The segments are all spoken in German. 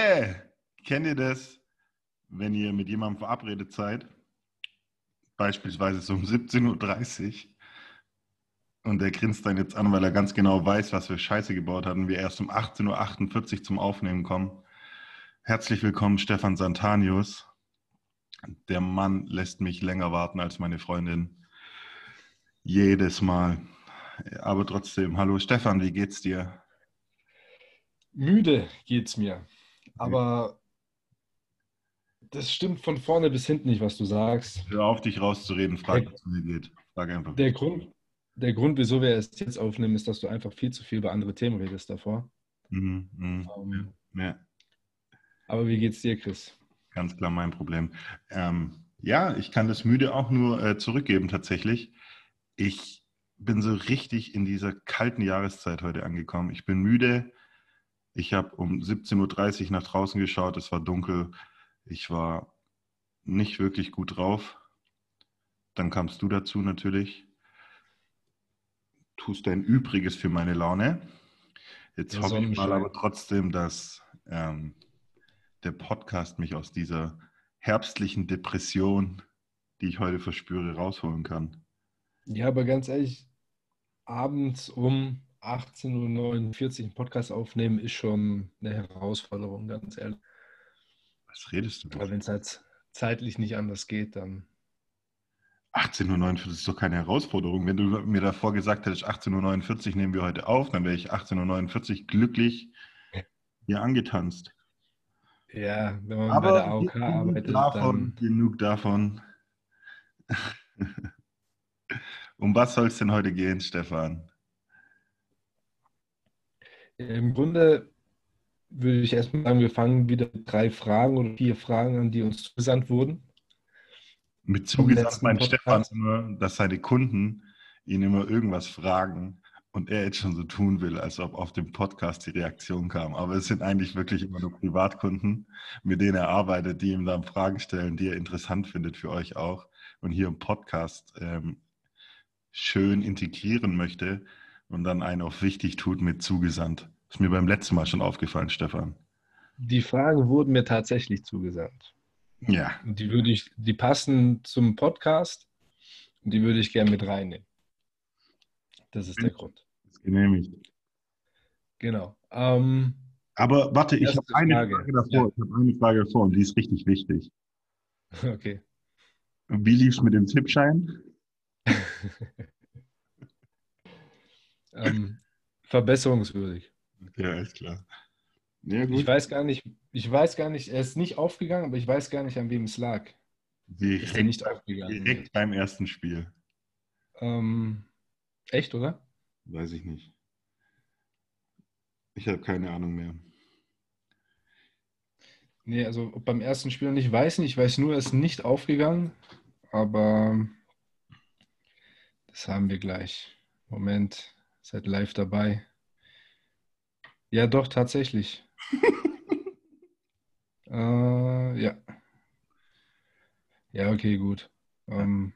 Leute, kennt ihr das, wenn ihr mit jemandem verabredet seid? Beispielsweise so um 17.30 Uhr. Und der grinst dann jetzt an, weil er ganz genau weiß, was wir Scheiße gebaut hatten. Wir erst um 18.48 Uhr zum Aufnehmen kommen. Herzlich willkommen, Stefan Santanius. Der Mann lässt mich länger warten als meine Freundin. Jedes Mal. Aber trotzdem, hallo Stefan, wie geht's dir? Müde geht's mir. Aber das stimmt von vorne bis hinten nicht, was du sagst. Hör auf, dich rauszureden. Frag, was mir geht. Frag einfach. Der Grund, der Grund, wieso wir es jetzt aufnehmen, ist, dass du einfach viel zu viel über andere Themen redest davor. Mhm, mh. Ähm, ja. Aber wie geht's dir, Chris? Ganz klar mein Problem. Ähm, ja, ich kann das müde auch nur äh, zurückgeben tatsächlich. Ich bin so richtig in dieser kalten Jahreszeit heute angekommen. Ich bin müde. Ich habe um 17.30 Uhr nach draußen geschaut, es war dunkel. Ich war nicht wirklich gut drauf. Dann kamst du dazu natürlich. Tust dein Übriges für meine Laune. Jetzt hoffe ich mal aber trotzdem, dass ähm, der Podcast mich aus dieser herbstlichen Depression, die ich heute verspüre, rausholen kann. Ja, aber ganz ehrlich, abends um 18.49 Uhr einen Podcast aufnehmen, ist schon eine Herausforderung, ganz ehrlich. Was redest du? Aber wenn es halt zeitlich nicht anders geht, dann 18.49 Uhr ist doch keine Herausforderung. Wenn du mir davor gesagt hättest, 18.49 Uhr nehmen wir heute auf, dann wäre ich 18.49 Uhr glücklich hier angetanzt. Ja, wenn man bei der AOK genug arbeitet, davon, dann genug davon. um was soll es denn heute gehen, Stefan? Im Grunde würde ich erstmal sagen, wir fangen wieder drei Fragen oder vier Fragen an, die uns zugesandt wurden. Mit zugesandt meint Stefan immer, dass seine Kunden ihn immer irgendwas fragen und er jetzt schon so tun will, als ob auf dem Podcast die Reaktion kam. Aber es sind eigentlich wirklich immer nur Privatkunden, mit denen er arbeitet, die ihm dann Fragen stellen, die er interessant findet für euch auch und hier im Podcast ähm, schön integrieren möchte und dann einen auch wichtig tut mit zugesandt. Ist mir beim letzten Mal schon aufgefallen, Stefan. Die Fragen wurden mir tatsächlich zugesandt. Ja, die würde ich, die passen zum Podcast und die würde ich gerne mit reinnehmen. Das ist der Grund. ist genehmigt. Genau. Ähm, Aber warte, ich habe eine Frage. Frage davor. Ja. Ich habe eine Frage davor und die ist richtig wichtig. okay. Wie lief es mit dem Tippschein? ähm, verbesserungswürdig. Ja, ist klar. Ja, Ich weiß gar nicht, ich weiß gar nicht, er ist nicht aufgegangen, aber ich weiß gar nicht, an wem es lag. Ist er Direkt, nicht aufgegangen? direkt beim ersten Spiel. Ähm, echt, oder? Weiß ich nicht. Ich habe keine Ahnung mehr. Nee, also beim ersten Spiel nicht, weiß nicht. Ich weiß nur, er ist nicht aufgegangen, aber das haben wir gleich. Moment, seid live dabei. Ja, doch, tatsächlich. äh, ja. Ja, okay, gut. Ähm,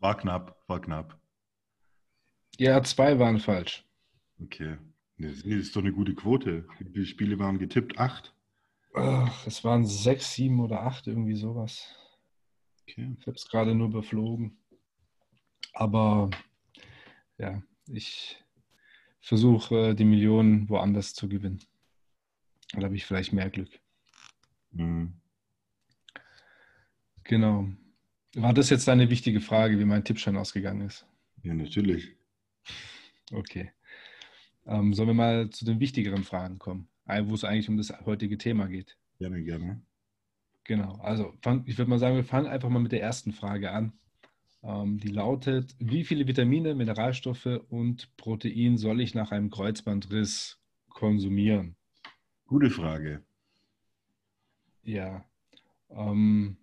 War knapp, war knapp. ja, zwei waren falsch. Okay. Das ist doch eine gute Quote. Wie viele Spiele waren getippt? Acht? Ach, es waren sechs, sieben oder acht, irgendwie sowas. Okay. Ich habe es gerade nur beflogen. Aber ja, ich versuche die Millionen woanders zu gewinnen. Dann habe ich vielleicht mehr Glück. Mhm. Genau. War das jetzt eine wichtige Frage, wie mein Tippschein ausgegangen ist? Ja, natürlich. Okay. Ähm, sollen wir mal zu den wichtigeren Fragen kommen, äh, wo es eigentlich um das heutige Thema geht? Gerne, gerne. Genau, also fang, ich würde mal sagen, wir fangen einfach mal mit der ersten Frage an. Ähm, die lautet, wie viele Vitamine, Mineralstoffe und Protein soll ich nach einem Kreuzbandriss konsumieren? Gute Frage. Ja, ähm,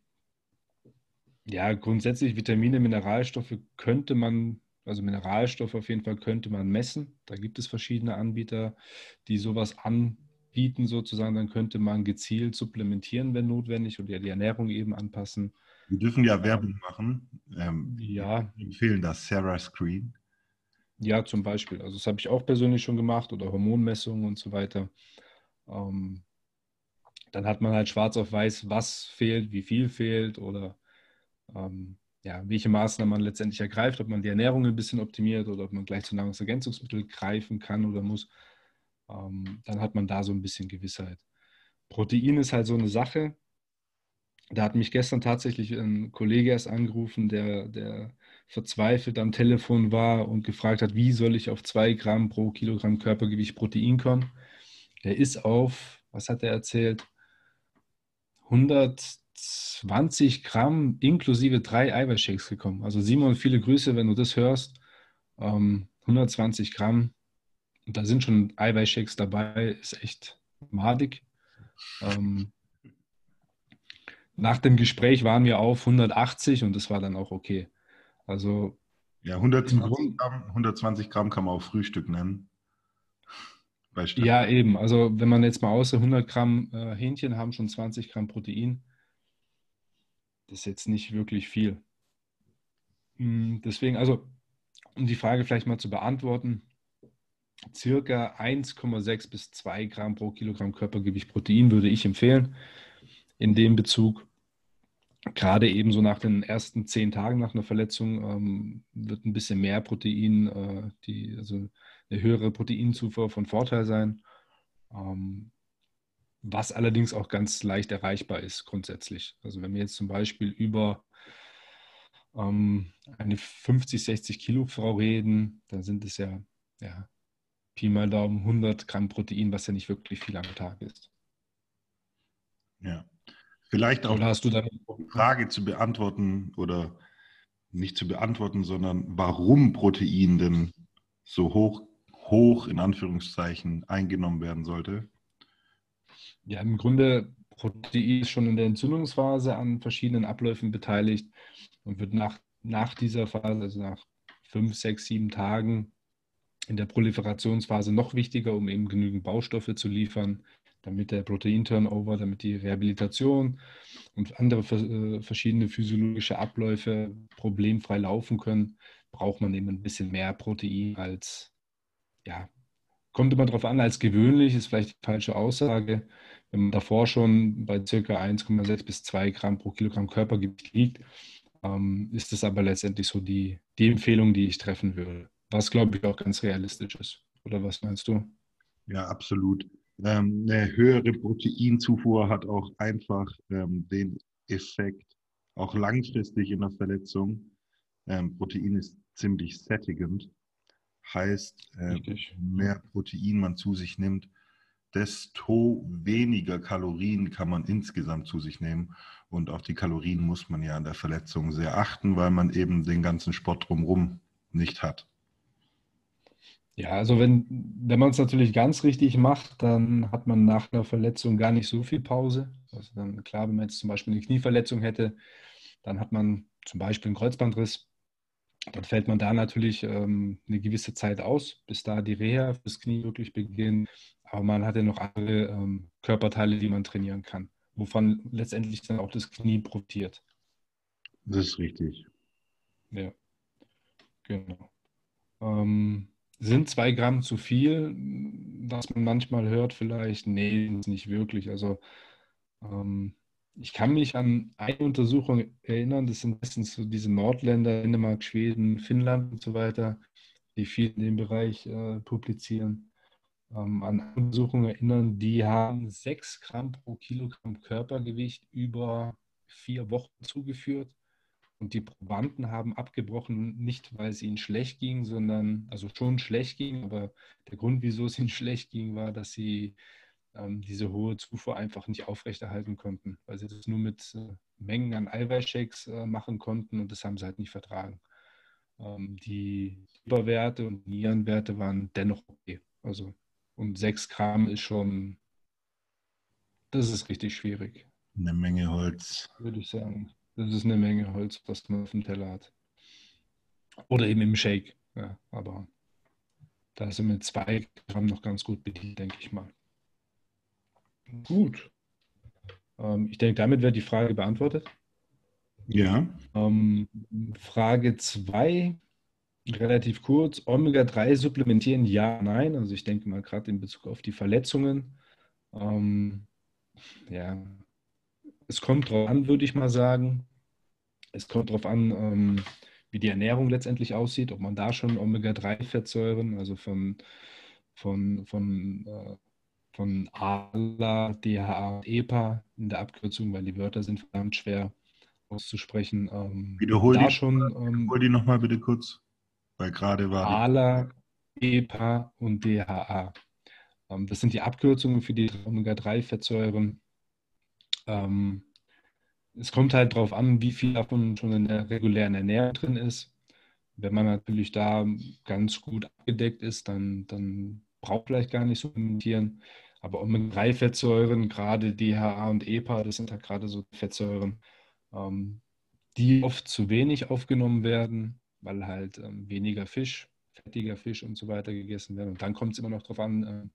ja, grundsätzlich Vitamine, Mineralstoffe könnte man, also Mineralstoffe auf jeden Fall könnte man messen. Da gibt es verschiedene Anbieter, die sowas anbieten sozusagen. Dann könnte man gezielt supplementieren, wenn notwendig, oder die Ernährung eben anpassen. Wir dürfen ja Werbung machen. Ähm, Ja, wir empfehlen das Sarah Screen. Ja, zum Beispiel. Also das habe ich auch persönlich schon gemacht oder Hormonmessungen und so weiter. Ähm, dann hat man halt schwarz auf weiß, was fehlt, wie viel fehlt oder ähm, ja, welche Maßnahmen man letztendlich ergreift, ob man die Ernährung ein bisschen optimiert oder ob man gleich zu Nahrungsergänzungsmitteln greifen kann oder muss. Ähm, dann hat man da so ein bisschen Gewissheit. Protein ist halt so eine Sache. Da hat mich gestern tatsächlich ein Kollege erst angerufen, der, der verzweifelt am Telefon war und gefragt hat, wie soll ich auf zwei Gramm pro Kilogramm Körpergewicht Protein kommen. Der ist auf, was hat er erzählt? 120 Gramm inklusive drei Eiweißshakes gekommen. Also Simon, viele Grüße, wenn du das hörst. Ähm, 120 Gramm. Da sind schon Eiweißshakes dabei, ist echt madig. Ähm, nach dem Gespräch waren wir auf 180 und das war dann auch okay. Also ja, 120 Gramm, 120 Gramm kann man auch Frühstück nennen. Ja, eben. Also wenn man jetzt mal außer 100 Gramm äh, Hähnchen haben, schon 20 Gramm Protein. Das ist jetzt nicht wirklich viel. Hm, deswegen, also um die Frage vielleicht mal zu beantworten, circa 1,6 bis 2 Gramm pro Kilogramm Körpergewicht Protein würde ich empfehlen in dem Bezug. Gerade ebenso nach den ersten zehn Tagen nach einer Verletzung ähm, wird ein bisschen mehr Protein, äh, die, also eine höhere Proteinzufuhr von Vorteil sein, ähm, was allerdings auch ganz leicht erreichbar ist grundsätzlich. Also wenn wir jetzt zum Beispiel über ähm, eine 50, 60 Kilo Frau reden, dann sind es ja, ja Pi mal Daumen 100 Gramm Protein, was ja nicht wirklich viel am Tag ist. Ja. Vielleicht auch hast du da die Frage zu beantworten oder nicht zu beantworten, sondern warum Protein denn so hoch, hoch in Anführungszeichen eingenommen werden sollte. Ja, im Grunde Protein ist schon in der Entzündungsphase an verschiedenen Abläufen beteiligt und wird nach, nach dieser Phase, also nach fünf, sechs, sieben Tagen, in der Proliferationsphase noch wichtiger, um eben genügend Baustoffe zu liefern, damit der Protein-Turnover, damit die Rehabilitation und andere äh, verschiedene physiologische Abläufe problemfrei laufen können, braucht man eben ein bisschen mehr Protein als, ja, kommt immer darauf an, als gewöhnlich, ist vielleicht die falsche Aussage. Wenn man davor schon bei ca. 1,6 bis 2 Gramm pro Kilogramm Körpergewicht liegt, ähm, ist das aber letztendlich so die, die Empfehlung, die ich treffen würde. Was, glaube ich, auch ganz realistisch ist. Oder was meinst du? Ja, absolut. Ähm, eine höhere Proteinzufuhr hat auch einfach ähm, den Effekt, auch langfristig in der Verletzung. Ähm, Protein ist ziemlich sättigend. Heißt, äh, mehr Protein man zu sich nimmt, desto weniger Kalorien kann man insgesamt zu sich nehmen. Und auf die Kalorien muss man ja an der Verletzung sehr achten, weil man eben den ganzen Sport drumherum nicht hat. Ja, also wenn, wenn man es natürlich ganz richtig macht, dann hat man nach einer Verletzung gar nicht so viel Pause. Also dann klar, wenn man jetzt zum Beispiel eine Knieverletzung hätte, dann hat man zum Beispiel einen Kreuzbandriss, dann fällt man da natürlich ähm, eine gewisse Zeit aus, bis da die Reha fürs Knie wirklich beginnt. Aber man hat ja noch andere ähm, Körperteile, die man trainieren kann, wovon letztendlich dann auch das Knie profitiert. Das ist richtig. Ja, genau. Ähm, sind zwei Gramm zu viel, was man manchmal hört vielleicht? Nee, nicht wirklich. Also ähm, ich kann mich an eine Untersuchung erinnern, das sind meistens so diese Nordländer, Dänemark, Schweden, Finnland und so weiter, die viel in dem Bereich äh, publizieren. Ähm, an Untersuchungen erinnern, die haben sechs Gramm pro Kilogramm Körpergewicht über vier Wochen zugeführt und die Probanden haben abgebrochen, nicht weil es ihnen schlecht ging, sondern, also schon schlecht ging, aber der Grund, wieso es ihnen schlecht ging, war, dass sie ähm, diese hohe Zufuhr einfach nicht aufrechterhalten konnten, weil sie das nur mit äh, Mengen an Eiweißshakes äh, machen konnten und das haben sie halt nicht vertragen. Ähm, die Überwerte und Nierenwerte waren dennoch okay. Also und 6 Gramm ist schon, das ist richtig schwierig. Eine Menge Holz. Würde ich sagen. Das ist eine Menge Holz, was man auf dem Teller hat. Oder eben im Shake. Ja, aber da sind wir zwei Gramm noch ganz gut bedient, denke ich mal. Gut. Ähm, ich denke, damit wird die Frage beantwortet. Ja. Ähm, Frage 2, relativ kurz. Omega-3 supplementieren, ja, nein. Also ich denke mal gerade in Bezug auf die Verletzungen. Ähm, ja, es kommt drauf an, würde ich mal sagen. Es kommt darauf an, ähm, wie die Ernährung letztendlich aussieht, ob man da schon Omega-3-Fettsäuren, also von, von, von, äh, von ALA, DHA und EPA in der Abkürzung, weil die Wörter sind verdammt schwer auszusprechen. Ähm, wiederhol, da die, schon, ähm, wiederhol die nochmal bitte kurz, weil gerade war. ALA, EPA und DHA. Ähm, das sind die Abkürzungen für die Omega-3-Fettsäuren. Ähm, es kommt halt darauf an, wie viel davon schon in der regulären Ernährung drin ist. Wenn man natürlich da ganz gut abgedeckt ist, dann, dann braucht vielleicht gar nicht supplementieren. Aber Omega-3-Fettsäuren, gerade DHA und EPA, das sind halt gerade so Fettsäuren, ähm, die oft zu wenig aufgenommen werden, weil halt ähm, weniger Fisch, fettiger Fisch und so weiter gegessen werden. Und dann kommt es immer noch darauf an, ähm,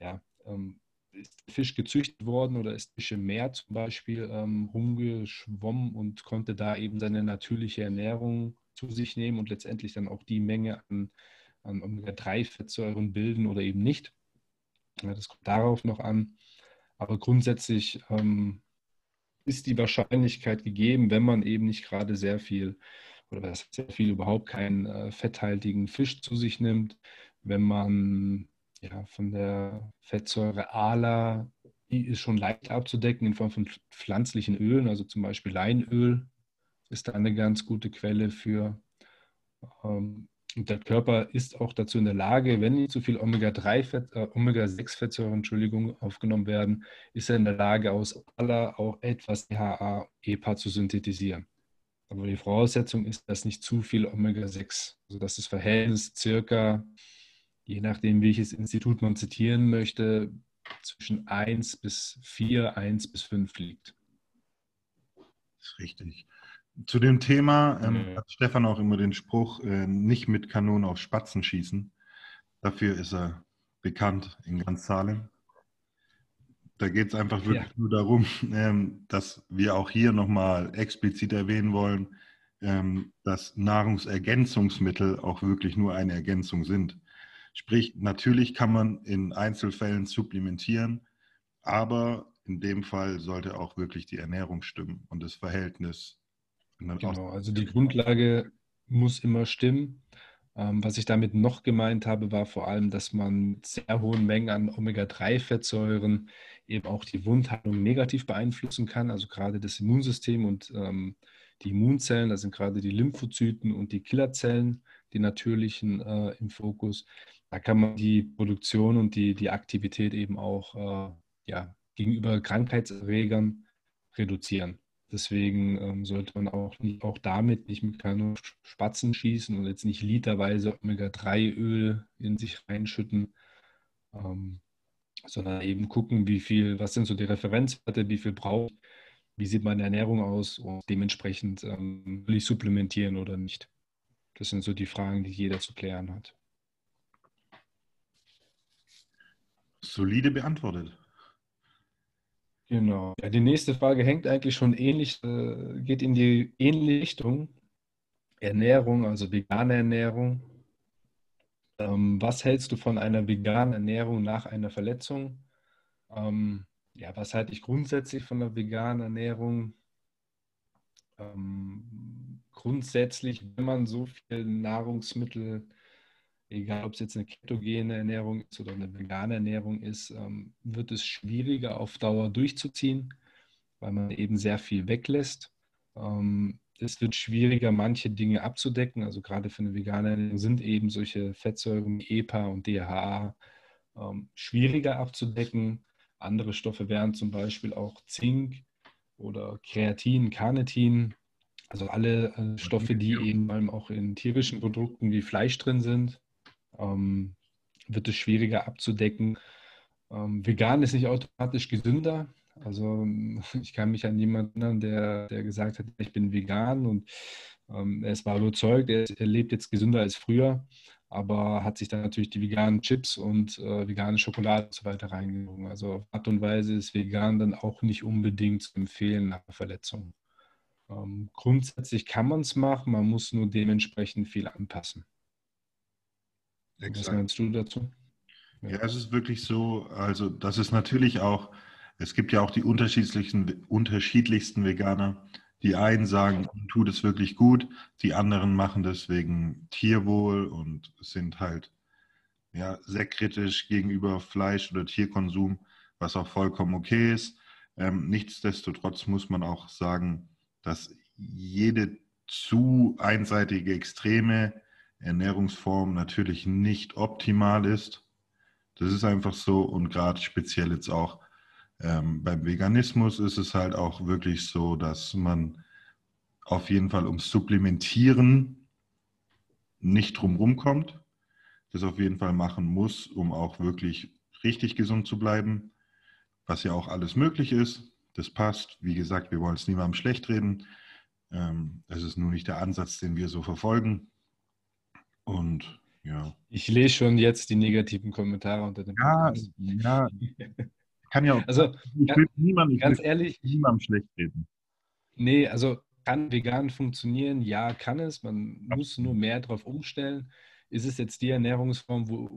ja, ähm, ist Fisch gezüchtet worden oder ist Fisch im Meer zum Beispiel ähm, rumgeschwommen und konnte da eben seine natürliche Ernährung zu sich nehmen und letztendlich dann auch die Menge an, an Omega-3-Fettsäuren bilden oder eben nicht. Ja, das kommt darauf noch an. Aber grundsätzlich ähm, ist die Wahrscheinlichkeit gegeben, wenn man eben nicht gerade sehr viel oder sehr viel überhaupt keinen äh, fetthaltigen Fisch zu sich nimmt, wenn man ja, von der Fettsäure ALA, die ist schon leicht abzudecken in Form von pflanzlichen Ölen, also zum Beispiel Leinöl ist da eine ganz gute Quelle für. Ähm, und der Körper ist auch dazu in der Lage, wenn nicht zu viel Omega-3, äh, Omega-6-Fettsäuren, Entschuldigung, aufgenommen werden, ist er in der Lage, aus ALA auch etwas DHA, EPA zu synthetisieren. Aber die Voraussetzung ist, dass nicht zu viel Omega-6, also dass das Verhältnis circa je nachdem, welches Institut man zitieren möchte, zwischen 1 bis 4, 1 bis 5 liegt. Das ist richtig. Zu dem Thema ähm, ja. hat Stefan auch immer den Spruch, äh, nicht mit Kanonen auf Spatzen schießen. Dafür ist er bekannt in ganz Salem. Da geht es einfach wirklich ja. nur darum, ähm, dass wir auch hier nochmal explizit erwähnen wollen, ähm, dass Nahrungsergänzungsmittel auch wirklich nur eine Ergänzung sind. Sprich, natürlich kann man in Einzelfällen supplementieren, aber in dem Fall sollte auch wirklich die Ernährung stimmen und das Verhältnis. Genau, also die Grundlage muss immer stimmen. Ähm, was ich damit noch gemeint habe, war vor allem, dass man mit sehr hohen Mengen an Omega-3-Fettsäuren eben auch die Wundheilung negativ beeinflussen kann, also gerade das Immunsystem und ähm, die Immunzellen, das sind gerade die Lymphozyten und die Killerzellen, die natürlichen äh, im Fokus da kann man die Produktion und die, die Aktivität eben auch äh, ja, gegenüber Krankheitserregern reduzieren. Deswegen ähm, sollte man auch, nicht, auch damit nicht mit kleinen Spatzen schießen und jetzt nicht literweise Omega-3-Öl in sich reinschütten, ähm, sondern eben gucken, wie viel, was sind so die Referenzwerte, wie viel braucht, wie sieht meine Ernährung aus und dementsprechend ähm, will ich supplementieren oder nicht. Das sind so die Fragen, die jeder zu klären hat. Solide beantwortet. Genau. Ja, die nächste Frage hängt eigentlich schon ähnlich, äh, geht in die ähnliche Richtung. Ernährung, also vegane Ernährung. Ähm, was hältst du von einer veganen Ernährung nach einer Verletzung? Ähm, ja, was halte ich grundsätzlich von einer veganen Ernährung? Ähm, grundsätzlich, wenn man so viel Nahrungsmittel egal ob es jetzt eine ketogene Ernährung ist oder eine vegane Ernährung ist, ähm, wird es schwieriger auf Dauer durchzuziehen, weil man eben sehr viel weglässt. Ähm, es wird schwieriger, manche Dinge abzudecken. Also gerade für eine vegane Ernährung sind eben solche Fettsäuren wie EPA und DHA ähm, schwieriger abzudecken. Andere Stoffe wären zum Beispiel auch Zink oder Kreatin, Carnitin. Also alle äh, Stoffe, die eben auch in tierischen Produkten wie Fleisch drin sind ähm, wird es schwieriger abzudecken. Ähm, vegan ist nicht automatisch gesünder. Also ich kann mich an jemanden erinnern, der, der gesagt hat, ich bin vegan und ähm, er ist mal überzeugt, er, er, lebt jetzt gesünder als früher, aber hat sich dann natürlich die veganen Chips und äh, vegane Schokolade und so weiter reingezogen. Also auf Art und Weise ist vegan dann auch nicht unbedingt zu empfehlen nach Verletzungen. Ähm, grundsätzlich kann man es machen, man muss nur dementsprechend viel anpassen. Exakt. Was meinst du dazu? Ja. ja, es ist wirklich so, also dass es natürlich auch Es gibt ja auch die unterschiedlichsten, unterschiedlichsten Veganer. Die einen sagen, tut es wirklich gut, die anderen machen das wegen Tierwohl und sind halt ja, sehr kritisch gegenüber Fleisch- oder Tierkonsum, was auch vollkommen okay ist. Ähm, nichtsdestotrotz muss man auch sagen, dass jede zu einseitige, extreme Ernährungsform natürlich nicht optimal ist. Das ist einfach so und gerade speziell jetzt auch ähm, beim Veganismus ist es halt auch wirklich so, dass man auf jeden Fall ums Supplementieren nicht drumherum kommt. Das auf jeden Fall machen muss, um auch wirklich richtig gesund zu bleiben, was ja auch alles möglich ist. Das passt. Wie gesagt, wir wollen es niemandem schlecht reden. Ähm, es ist nur nicht der Ansatz, den wir so verfolgen. Und ja. Ich lese schon jetzt die negativen Kommentare unter dem ja, Podcast. Ja, kann ja auch. Also, ich will niemandem, ganz will ehrlich, niemandem schlecht reden. Nee, also kann vegan funktionieren? Ja, kann es. Man Absolut. muss nur mehr darauf umstellen. Ist es jetzt die Ernährungsform, wo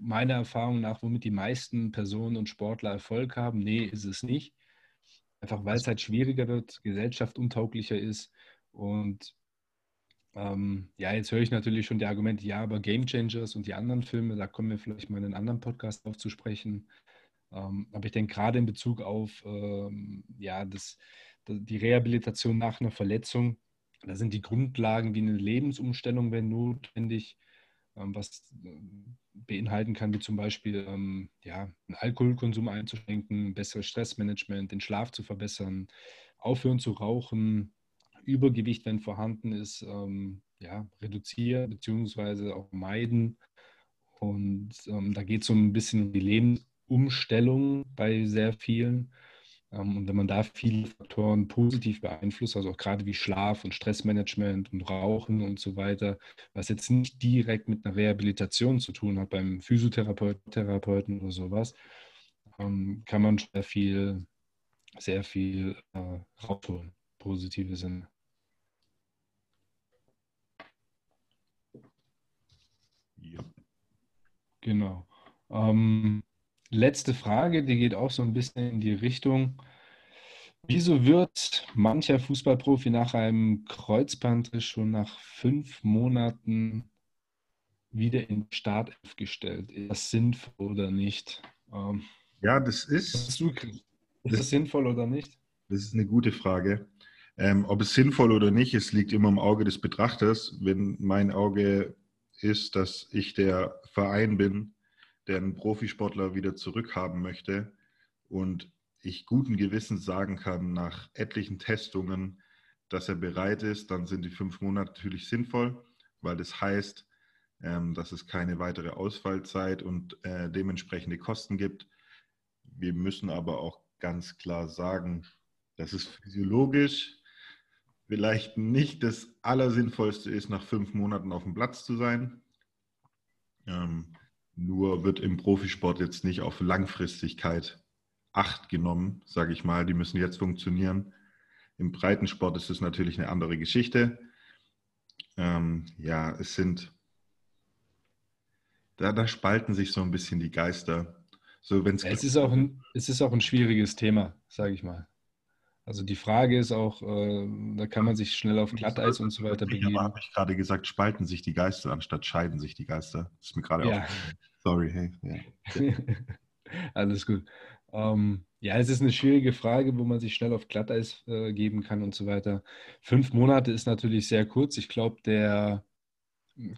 meiner Erfahrung nach, womit die meisten Personen und Sportler Erfolg haben? Nee, ist es nicht. Einfach weil es halt schwieriger wird, Gesellschaft untauglicher ist. Und ähm, ja, jetzt höre ich natürlich schon die Argumente, ja, aber Game Changers und die anderen Filme, da kommen wir vielleicht mal in einem anderen Podcast drauf zu sprechen. Ähm, aber ich denke gerade in Bezug auf ähm, ja, das, die Rehabilitation nach einer Verletzung, da sind die Grundlagen wie eine Lebensumstellung wenn notwendig, ähm, was äh, beinhalten kann, wie zum Beispiel ähm, ja, einen Alkoholkonsum einzuschränken, besseres Stressmanagement, den Schlaf zu verbessern, aufhören zu rauchen, Übergewicht, wenn vorhanden ist, ähm, ja, reduzieren bzw. auch meiden. Und ähm, da geht es so ein bisschen um die Lebens Umstellung bei sehr vielen. Ähm, und wenn man da viele Faktoren positiv beeinflusst, also auch gerade wie Schlaf und Stressmanagement und Rauchen und so weiter, was jetzt nicht direkt mit einer Rehabilitation zu tun hat, beim Physiotherapeuten Therapeuten oder sowas, ähm, kann man sehr viel, sehr viel äh, rausholen, positive Sinne. Ja. Genau. Ähm, letzte Frage, die geht auch so ein bisschen in die Richtung. Wieso wird mancher Fußballprofi nach einem Kreuzbandriss schon nach fünf Monaten wieder in Startelf gestellt? Ist das sinnvoll oder nicht? Ähm, ja, das ist. Ist das, das, sinnvoll oder nicht? Das ist eine gute Frage. Ähm, ob es sinnvoll oder nicht ist, liegt immer im Auge des Betrachters. Wenn mein Auge ist, dass ich der Verein bin, der einen Profisportler wieder zurückhaben möchte und ich guten Gewissens sagen kann, nach etlichen Testungen, dass er bereit ist, dann sind die fünf Monate natürlich sinnvoll, weil das heißt, ähm, dass es keine weitere Ausfallzeit und äh, dementsprechende Kosten gibt. Wir müssen aber auch ganz klar sagen, dass es physiologisch vielleicht nicht das Allersinnvollste ist, nach fünf Monaten auf dem Platz zu sein. Ähm, nur wird im Profisport jetzt nicht auf Langfristigkeit Acht genommen, sage ich mal. Die müssen jetzt funktionieren. Im Breitensport ist es natürlich eine andere Geschichte. Ähm, ja, es sind, da, da spalten sich so ein bisschen die Geister. So, wenn's es, ist auch ein, es ist auch ein schwieriges Thema, sage ich mal. Also die Frage ist auch, äh, da kann man sich schnell auf Glatteis und so weiter begeben. habe ich gerade gesagt, spalten sich die Geister anstatt scheiden sich die Geister. Das ist mir gerade ja. Sorry, hey. Ja. Alles gut. Ähm, ja, es ist eine schwierige Frage, wo man sich schnell auf Glatteis äh, geben kann und so weiter. Fünf Monate ist natürlich sehr kurz. Ich glaube, der,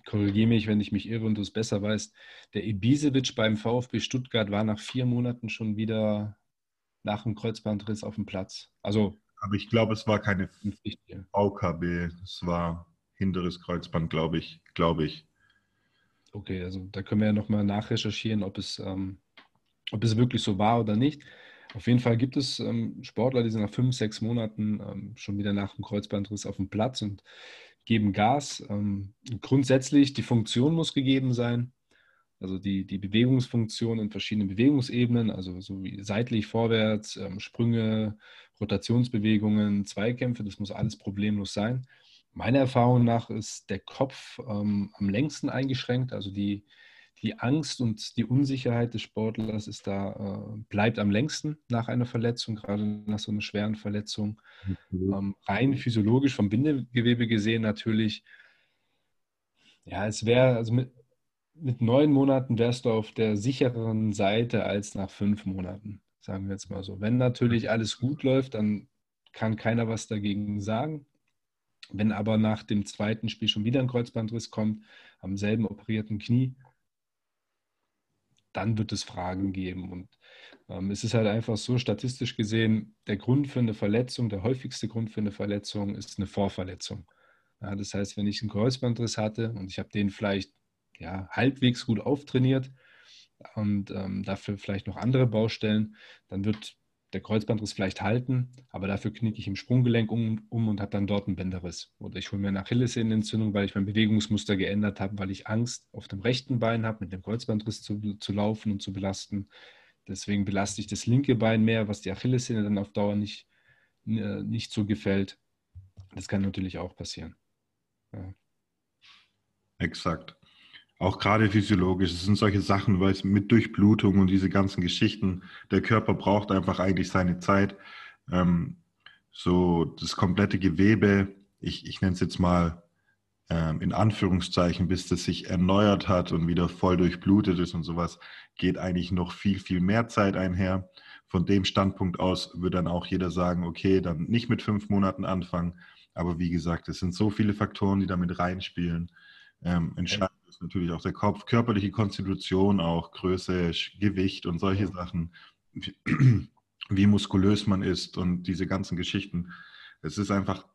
korrigiere mich, wenn ich mich irre und du es besser weißt, der Ibisevic beim VfB Stuttgart war nach vier Monaten schon wieder nach dem Kreuzbandriss auf dem Platz. Also, aber ich glaube, es war keine VKB, es war hinteres Kreuzband, glaube ich, glaube ich. Okay, also da können wir ja nochmal nachrecherchieren, ob es, ähm, ob es wirklich so war oder nicht. Auf jeden Fall gibt es ähm, Sportler, die sind nach fünf, sechs Monaten ähm, schon wieder nach dem Kreuzbandriss auf dem Platz und geben Gas. Ähm, grundsätzlich, die Funktion muss gegeben sein. Also die, die Bewegungsfunktion in verschiedenen Bewegungsebenen, also so wie seitlich, vorwärts, ähm, Sprünge, Rotationsbewegungen, Zweikämpfe, das muss alles problemlos sein. Meiner Erfahrung nach ist der Kopf ähm, am längsten eingeschränkt, also die, die Angst und die Unsicherheit des Sportlers ist da, äh, bleibt am längsten nach einer Verletzung, gerade nach so einer schweren Verletzung. Mhm. Ähm, rein physiologisch vom Bindegewebe gesehen natürlich, ja, es wäre, also mit, mit neun Monaten wärst du auf der sichereren Seite als nach fünf Monaten, sagen wir jetzt mal so. Wenn natürlich alles gut läuft, dann kann keiner was dagegen sagen. Wenn aber nach dem zweiten Spiel schon wieder ein Kreuzbandriss kommt, am selben operierten Knie, dann wird es Fragen geben. Und ähm, es ist halt einfach so, statistisch gesehen, der Grund für eine Verletzung, der häufigste Grund für eine Verletzung ist eine Vorverletzung. Ja, das heißt, wenn ich einen Kreuzbandriss hatte und ich habe den vielleicht ja, halbwegs gut auftrainiert und ähm, dafür vielleicht noch andere Baustellen, dann wird der Kreuzbandriss vielleicht halten, aber dafür knicke ich im Sprunggelenk um, um und habe dann dort einen Bänderriss. Oder ich hole mir eine Achillessehnenentzündung, weil ich mein Bewegungsmuster geändert habe, weil ich Angst auf dem rechten Bein habe, mit dem Kreuzbandriss zu, zu laufen und zu belasten. Deswegen belaste ich das linke Bein mehr, was die Achillessehne dann auf Dauer nicht, äh, nicht so gefällt. Das kann natürlich auch passieren. Ja. Exakt auch gerade physiologisch, es sind solche Sachen, weil es mit Durchblutung und diese ganzen Geschichten, der Körper braucht einfach eigentlich seine Zeit. Ähm, so das komplette Gewebe, ich, ich nenne es jetzt mal ähm, in Anführungszeichen, bis das sich erneuert hat und wieder voll durchblutet ist und sowas, geht eigentlich noch viel, viel mehr Zeit einher. Von dem Standpunkt aus wird dann auch jeder sagen, okay, dann nicht mit fünf Monaten anfangen. Aber wie gesagt, es sind so viele Faktoren, die damit reinspielen. Ähm, entscheidend ist natürlich auch der Kopf, körperliche Konstitution, auch Größe, Gewicht und solche Sachen, wie, wie muskulös man ist und diese ganzen Geschichten. Es ist einfach,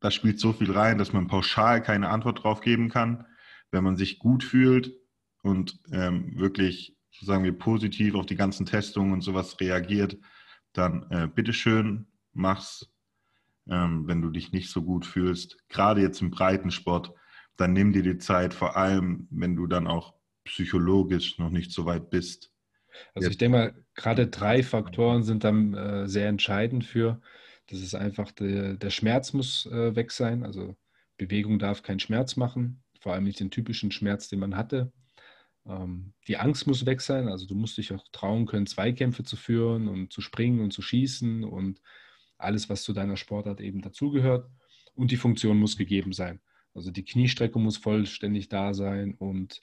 da spielt so viel rein, dass man pauschal keine Antwort drauf geben kann. Wenn man sich gut fühlt und ähm, wirklich, sagen wir, positiv auf die ganzen Testungen und sowas reagiert, dann äh, bitteschön, mach's. Ähm, wenn du dich nicht so gut fühlst, gerade jetzt im Breitensport, dann nimm dir die Zeit, vor allem wenn du dann auch psychologisch noch nicht so weit bist. Also Jetzt. ich denke mal, gerade drei Faktoren sind dann äh, sehr entscheidend für. Das ist einfach, der, der Schmerz muss äh, weg sein. Also Bewegung darf keinen Schmerz machen, vor allem nicht den typischen Schmerz, den man hatte. Ähm, die Angst muss weg sein. Also du musst dich auch trauen können, Zweikämpfe zu führen und zu springen und zu schießen und alles, was zu deiner Sportart eben dazugehört. Und die Funktion muss gegeben sein. Also die Kniestreckung muss vollständig da sein und,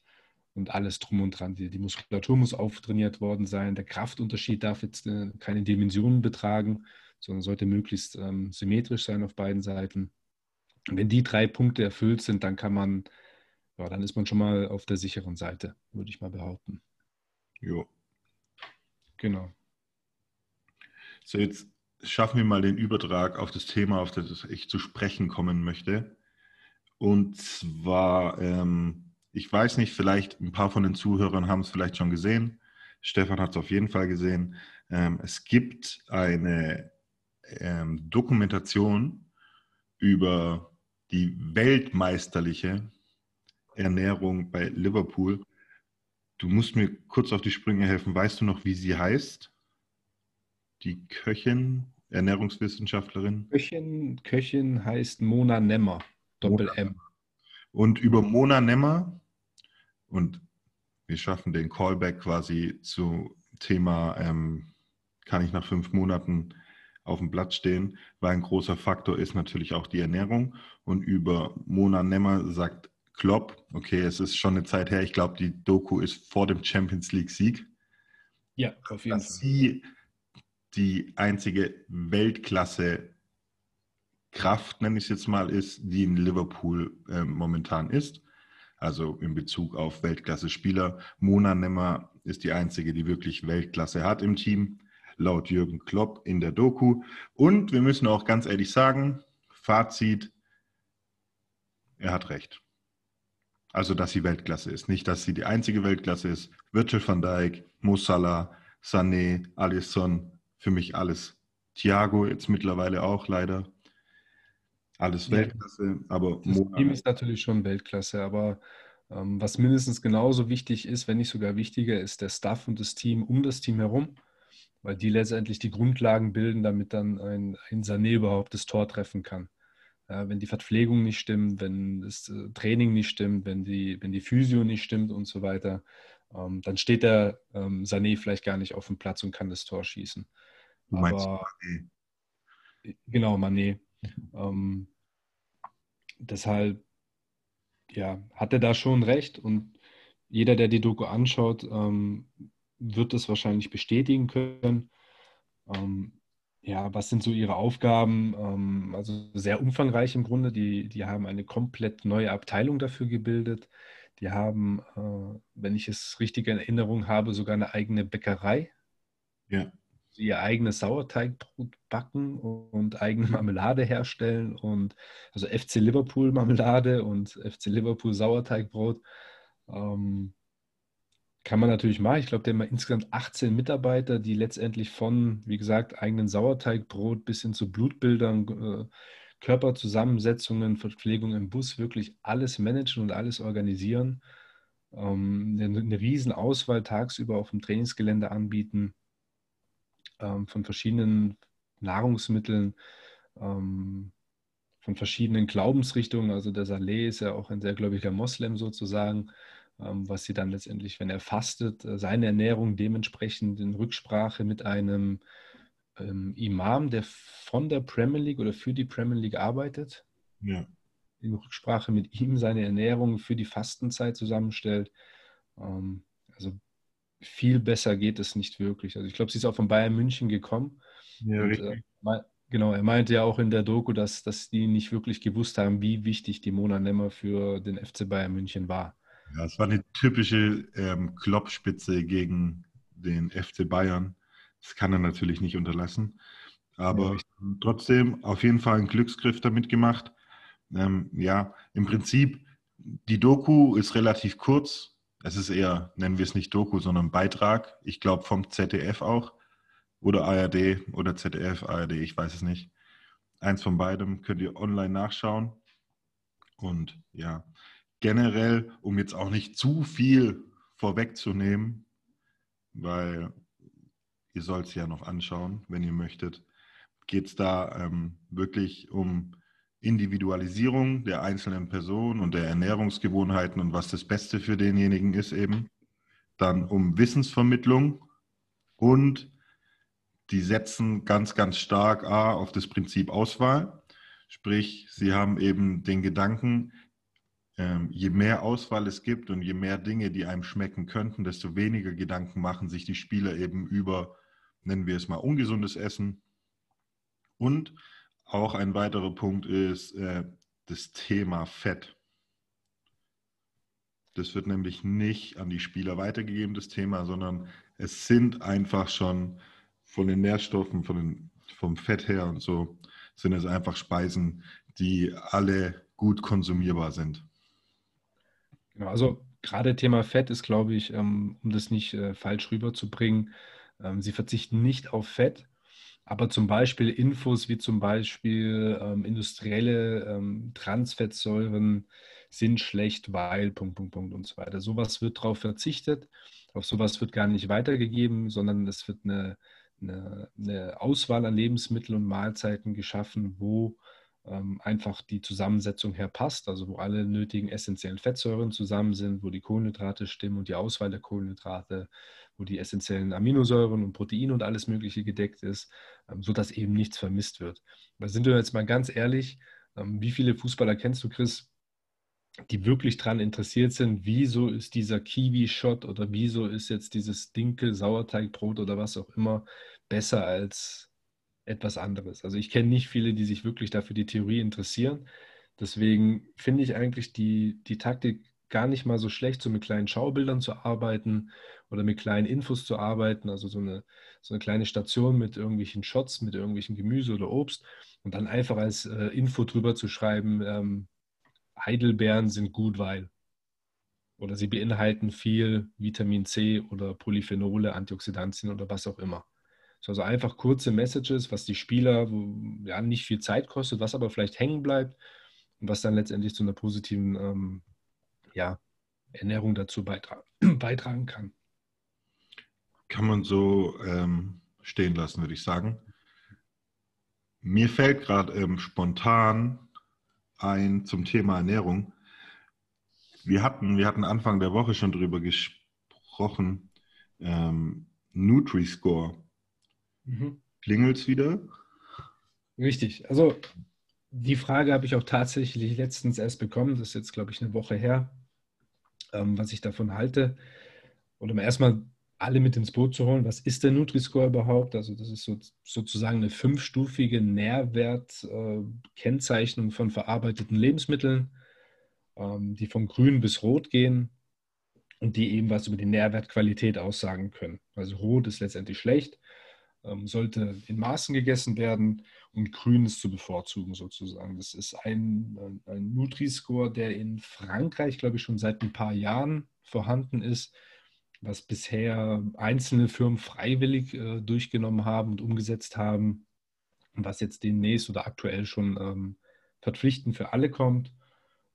und alles drum und dran. Die, die Muskulatur muss auftrainiert worden sein. Der Kraftunterschied darf jetzt äh, keine Dimensionen betragen, sondern sollte möglichst ähm, symmetrisch sein auf beiden Seiten. Und wenn die drei Punkte erfüllt sind, dann kann man, ja, dann ist man schon mal auf der sicheren Seite, würde ich mal behaupten. Jo. Genau. So, jetzt schaffen wir mal den Übertrag auf das Thema, auf das ich zu sprechen kommen möchte. Und zwar, ähm, ich weiß nicht, vielleicht ein paar von den Zuhörern haben es vielleicht schon gesehen. Stefan hat es auf jeden Fall gesehen. Ähm, es gibt eine ähm, Dokumentation über die weltmeisterliche Ernährung bei Liverpool. Du musst mir kurz auf die Sprünge helfen. Weißt du noch, wie sie heißt? Die Köchin, Ernährungswissenschaftlerin? Köchin, Köchin heißt Mona Nemmer. Doppel-M. Und über Mona Nemmer und wir schaffen den Callback quasi zu Thema, ähm, kann ich nach fünf Monaten auf dem Blatt stehen, weil ein großer Faktor ist natürlich auch die Ernährung. Und über Mona Nemmer sagt Klopp, okay, es ist schon eine Zeit her, ich glaube, die Doku ist vor dem Champions League-Sieg. Ja, auf jeden dass Fall. sie die einzige Weltklasse Kraft, nenne ich es jetzt mal, ist, die in Liverpool äh, momentan ist. Also in Bezug auf Weltklasse-Spieler. Mona Nemmer ist die einzige, die wirklich Weltklasse hat im Team, laut Jürgen Klopp in der Doku. Und wir müssen auch ganz ehrlich sagen, Fazit, er hat recht. Also, dass sie Weltklasse ist. Nicht, dass sie die einzige Weltklasse ist. Virgil van Dijk, Mo Salah, Sané, Alisson, für mich alles. Thiago jetzt mittlerweile auch leider. Alles Weltklasse, aber das Team ist natürlich schon Weltklasse, aber ähm, was mindestens genauso wichtig ist, wenn nicht sogar wichtiger, ist der Staff und das Team um das Team herum, weil die letztendlich die Grundlagen bilden, damit dann ein, ein Sané überhaupt das Tor treffen kann. Ja, wenn die Verpflegung nicht stimmt, wenn das äh, Training nicht stimmt, wenn die, wenn die Physio nicht stimmt und so weiter, ähm, dann steht der ähm, Sané vielleicht gar nicht auf dem Platz und kann das Tor schießen. Du meinst Aber, Mané? Genau, Mané. Ähm, deshalb, ja, hat er da schon recht und jeder, der die Doku anschaut, ähm, wird es wahrscheinlich bestätigen können. Ähm, ja, was sind so ihre Aufgaben? Ähm, also sehr umfangreich im Grunde. Die, die haben eine komplett neue Abteilung dafür gebildet. Die haben, äh, wenn ich es richtig in Erinnerung habe, sogar eine eigene Bäckerei. Ja. Ihr eigenes Sauerteigbrot backen und eigene Marmelade herstellen und also FC Liverpool Marmelade und FC Liverpool Sauerteigbrot. Ähm, kann man natürlich machen. Ich glaube, der hat insgesamt 18 Mitarbeiter, die letztendlich von, wie gesagt, eigenen Sauerteigbrot bis hin zu Blutbildern, äh, Körperzusammensetzungen, Verpflegung im Bus wirklich alles managen und alles organisieren. Ähm, eine, eine riesen Auswahl tagsüber auf dem Trainingsgelände anbieten ähm, von verschiedenen Nahrungsmitteln, ähm, von verschiedenen Glaubensrichtungen. Also der Saleh ist ja auch ein sehr gläubiger Moslem sozusagen. Ähm, was sie dann letztendlich, wenn er fastet, äh, seine Ernährung dementsprechend in Rücksprache mit einem ähm, Imam, der von der Premier League oder für die Premier League arbeitet, ja. in Rücksprache mit ihm seine Ernährung für die Fastenzeit zusammenstellt. Ähm, viel besser geht es nicht wirklich. Also ich glaube, sie ist auch von Bayern München gekommen. Ja, und, richtig. Äh, genau, er meinte ja auch in der Doku, dass, dass die nicht wirklich gewusst haben, wie wichtig die Mona Nemmer für den FC Bayern München war. Ja, es war eine typische ähm, Kloppspitze gegen den FC Bayern. Das kann er natürlich nicht unterlassen. Aber ja. trotzdem auf jeden Fall einen Glücksgriff damit gemacht. Ähm, ja, im Prinzip, die Doku ist relativ kurz. Es ist eher, nennen wir es nicht Doku, sondern Beitrag. Ich glaube vom ZDF auch. Oder ARD oder ZDF, ARD, ich weiß es nicht. Eins von beidem könnt ihr online nachschauen. Und ja, generell, um jetzt auch nicht zu viel vorwegzunehmen, weil ihr sollt es ja noch anschauen, wenn ihr möchtet, geht es da ähm, wirklich um Individualisierung der einzelnen Person und der Ernährungsgewohnheiten und was das Beste für denjenigen ist eben. Dann um Wissensvermittlung und die setzen ganz, ganz stark A, auf das Prinzip Auswahl. Sprich, sie haben eben den Gedanken, ähm, je mehr Auswahl es gibt und je mehr Dinge, die einem schmecken könnten, desto weniger Gedanken machen sich die Spieler eben über, nennen wir es mal, ungesundes Essen. Und auch ein weiterer Punkt ist äh, das Thema Fett. Das wird nämlich nicht an die Spieler weitergegeben, das Thema, sondern es sind einfach schon von den Nährstoffen, von den, vom Fett her und so, sind es einfach Speisen, die alle gut konsumierbar sind. Genau, also gerade Thema Fett ist, glaube ich, ähm, um das nicht äh, falsch rüberzubringen, ähm, sie verzichten nicht auf Fett, aber zum Beispiel Infos wie zum Beispiel ähm, industrielle ähm, Transfettsäuren sind schlecht, weil Punkt, Punkt, Punkt und so weiter. Sowas wird darauf verzichtet, auf sowas wird gar nicht weitergegeben, sondern es wird eine, eine, eine Auswahl an Lebensmitteln und Mahlzeiten geschaffen, wo ähm, einfach die Zusammensetzung her passt, also wo alle nötigen essentiellen Fettsäuren zusammen sind, wo die Kohlenhydrate stimmen und die Auswahl der Kohlenhydrate, wo die essentiellen Aminosäuren und Proteine und alles Mögliche gedeckt ist, ähm, sodass eben nichts vermisst wird. Da sind wir jetzt mal ganz ehrlich, ähm, wie viele Fußballer kennst du, Chris, die wirklich daran interessiert sind, wieso ist dieser Kiwi-Shot oder wieso ist jetzt dieses Dinkel-Sauerteigbrot oder was auch immer besser als etwas anderes. Also ich kenne nicht viele, die sich wirklich dafür die Theorie interessieren. Deswegen finde ich eigentlich die, die Taktik gar nicht mal so schlecht, so mit kleinen Schaubildern zu arbeiten oder mit kleinen Infos zu arbeiten, also so eine, so eine kleine Station mit irgendwelchen Shots, mit irgendwelchen Gemüse oder Obst und dann einfach als äh, Info drüber zu schreiben, ähm, Heidelbeeren sind gut, weil. Oder sie beinhalten viel Vitamin C oder Polyphenole, Antioxidantien oder was auch immer. Also einfach kurze Messages, was die Spieler ja nicht viel Zeit kostet, was aber vielleicht hängen bleibt und was dann letztendlich zu einer positiven ähm, ja, Ernährung dazu beitragen, beitragen kann. Kann man so ähm, stehen lassen, würde ich sagen. Mir fällt gerade ähm, spontan ein zum Thema Ernährung. Wir hatten, wir hatten Anfang der Woche schon drüber gesprochen gesprochen. Ähm, Nutri-Score. Mhm. Klingelt's wieder? Richtig. Also die Frage habe ich auch tatsächlich letztens erst bekommen. Das ist jetzt, glaube ich, eine Woche her, ähm, was ich davon halte. Und um erstmal alle mit ins Boot zu holen, was ist der Nutri-Score überhaupt? Also das ist so, sozusagen eine fünfstufige Nährwertkennzeichnung äh, von verarbeiteten Lebensmitteln, ähm, die von grün bis rot gehen und die eben was über die Nährwertqualität aussagen können. Also rot ist letztendlich schlecht, sollte in Maßen gegessen werden und grün ist zu bevorzugen sozusagen. Das ist ein, ein Nutri-Score, der in Frankreich, glaube ich, schon seit ein paar Jahren vorhanden ist, was bisher einzelne Firmen freiwillig äh, durchgenommen haben und umgesetzt haben und was jetzt demnächst oder aktuell schon ähm, verpflichtend für alle kommt.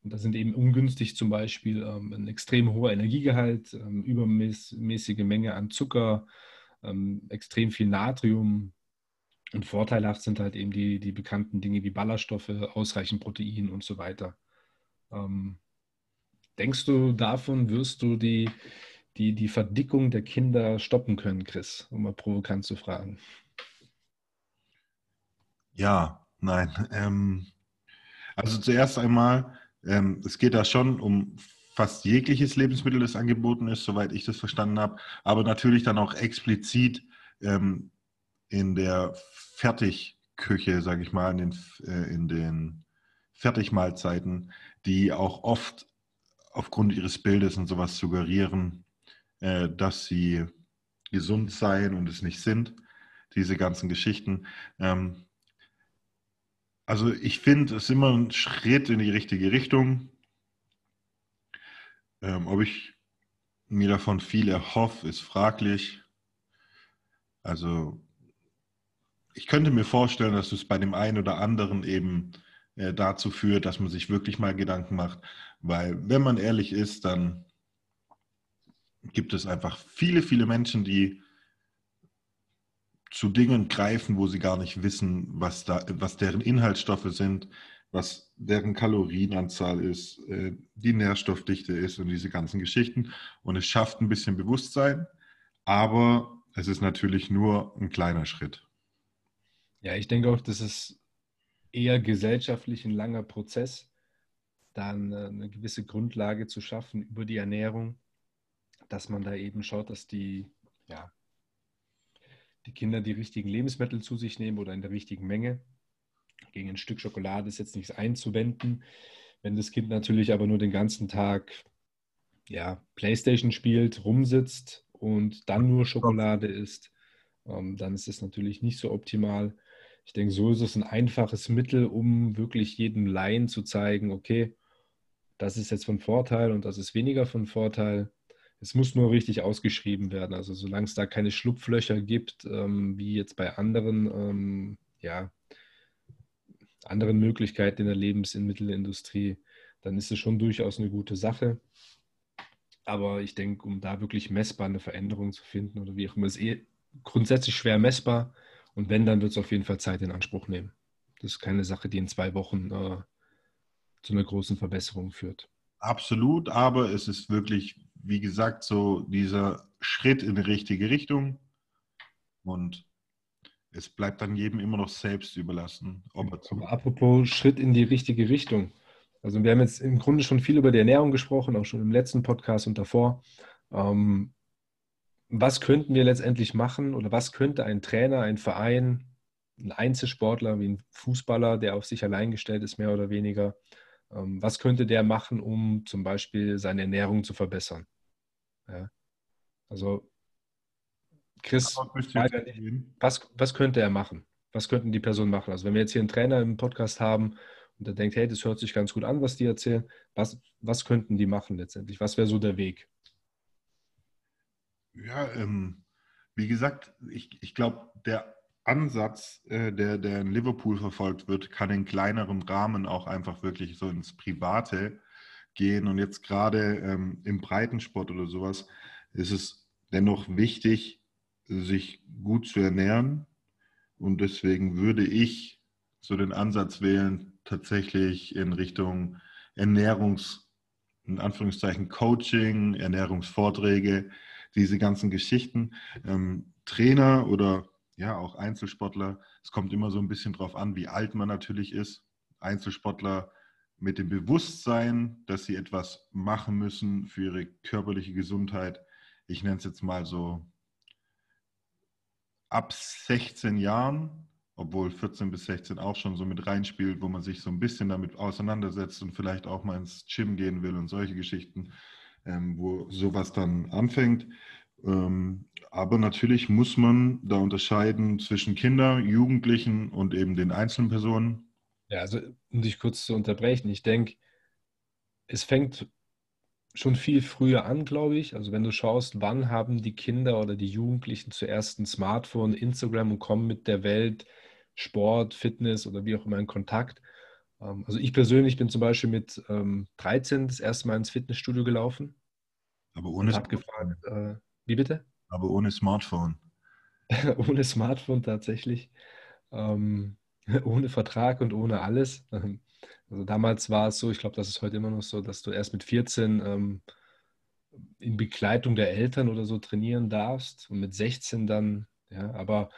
Und da sind eben ungünstig zum Beispiel ähm, ein extrem hoher Energiegehalt, ähm, übermäßige Menge an Zucker, ähm, extrem viel Natrium. Und vorteilhaft sind halt eben die, die bekannten Dinge wie Ballaststoffe, ausreichend Protein und so weiter. Ähm, denkst du, davon wirst du die, die, die Verdickung der Kinder stoppen können, Chris? Um mal provokant zu fragen. Ja, nein. Ähm, also zuerst einmal, ähm, es geht da schon um fast jegliches Lebensmittel, das angeboten ist, soweit ich das verstanden habe, aber natürlich dann auch explizit ähm, in der Fertigküche, sage ich mal, in den, äh, in den Fertigmahlzeiten, die auch oft aufgrund ihres Bildes und sowas suggerieren, äh, dass sie gesund seien und es nicht sind, diese ganzen Geschichten. Ähm, also ich finde, es ist immer ein Schritt in die richtige Richtung. Ähm, ob ich mir davon viel erhoffe, ist fraglich. Also ich könnte mir vorstellen, dass es bei dem einen oder anderen eben äh, dazu führt, dass man sich wirklich mal Gedanken macht. Weil wenn man ehrlich ist, dann gibt es einfach viele, viele Menschen, die zu Dingen greifen, wo sie gar nicht wissen, was, da, was deren Inhaltsstoffe sind, was deren Kalorienanzahl ist, äh, die Nährstoffdichte ist und diese ganzen Geschichten. Und es schafft ein bisschen Bewusstsein, aber es ist natürlich nur ein kleiner Schritt. Ja, ich denke auch, das ist eher gesellschaftlich ein langer Prozess, dann eine gewisse Grundlage zu schaffen über die Ernährung, dass man da eben schaut, dass die ja, die Kinder die richtigen Lebensmittel zu sich nehmen oder in der richtigen Menge. Gegen ein Stück Schokolade ist jetzt nichts einzuwenden. Wenn das Kind natürlich aber nur den ganzen Tag ja, Playstation spielt, rumsitzt und dann nur Schokolade isst, ähm, dann ist es natürlich nicht so optimal. Ich denke, so ist es ein einfaches Mittel, um wirklich jedem Laien zu zeigen, okay, das ist jetzt von Vorteil und das ist weniger von Vorteil. Es muss nur richtig ausgeschrieben werden. Also solange es da keine Schlupflöcher gibt, ähm, wie jetzt bei anderen, ähm, ja, anderen Möglichkeiten in der Lebensmittelindustrie, dann ist es schon durchaus eine gute Sache. Aber ich denke, um da wirklich messbar eine Veränderung zu finden oder wie auch immer, ist eh grundsätzlich schwer messbar. Und wenn, dann wird es auf jeden Fall Zeit in Anspruch nehmen. Das ist keine Sache, die in zwei Wochen äh, zu einer großen Verbesserung führt. Absolut, aber es ist wirklich wie gesagt, so dieser Schritt in die richtige Richtung. Und es bleibt dann jedem immer noch selbst überlassen. Aber apropos Schritt in die richtige Richtung. Also wir haben jetzt im Grunde schon viel über die Ernährung gesprochen, auch schon im letzten Podcast und davor. Ähm, was könnten wir letztendlich machen oder was könnte ein Trainer, ein Verein, ein Einzelsportler wie ein Fußballer, der auf sich allein gestellt ist, mehr oder weniger, ähm, was könnte der machen, um zum Beispiel seine Ernährung zu verbessern? Ja. Also, Chris, was, was könnte er machen? Was könnten die Personen machen? Also, wenn wir jetzt hier einen Trainer im Podcast haben und der denkt, hey, das hört sich ganz gut an, was die erzählen, was, was könnten die machen letztendlich? Was wäre so der Weg? Ja, ähm, wie gesagt, ich, ich glaube, der Ansatz, äh, der, der in Liverpool verfolgt wird, kann in kleinerem Rahmen auch einfach wirklich so ins Private gehen. Und jetzt gerade ähm, im Breitensport oder sowas ist es dennoch wichtig, sich gut zu ernähren. Und deswegen würde ich so den Ansatz wählen, tatsächlich in Richtung Ernährungs, in Anführungszeichen Coaching, Ernährungsvorträge, diese ganzen Geschichten. Ähm, Trainer oder ja auch Einzelsportler, es kommt immer so ein bisschen drauf an, wie alt man natürlich ist. Einzelsportler mit dem Bewusstsein, dass sie etwas machen müssen für ihre körperliche Gesundheit. Ich nenne es jetzt mal so ab 16 Jahren, obwohl 14 bis 16 auch schon so mit reinspielt, wo man sich so ein bisschen damit auseinandersetzt und vielleicht auch mal ins Gym gehen will und solche Geschichten, ähm, wo sowas dann anfängt. Ähm, aber natürlich muss man da unterscheiden zwischen Kindern, Jugendlichen und eben den einzelnen Personen. Ja, also um dich kurz zu unterbrechen, ich denke, es fängt schon viel früher an, glaube ich. Also wenn du schaust, wann haben die Kinder oder die Jugendlichen zuerst ein Smartphone, Instagram und kommen mit der Welt Sport, Fitness oder wie auch immer in Kontakt. Ähm, also ich persönlich bin zum Beispiel mit 13 ähm, das erste Mal ins Fitnessstudio gelaufen. Aber ohne Smartphone. Gefragt, äh, wie bitte? Aber ohne Smartphone. ohne Smartphone tatsächlich. Ähm, ohne Vertrag und ohne alles. Also damals war es so, ich glaube, das ist heute immer noch so, dass du erst mit 14 ähm, in Begleitung der Eltern oder so trainieren darfst und mit 16 dann, ja, aber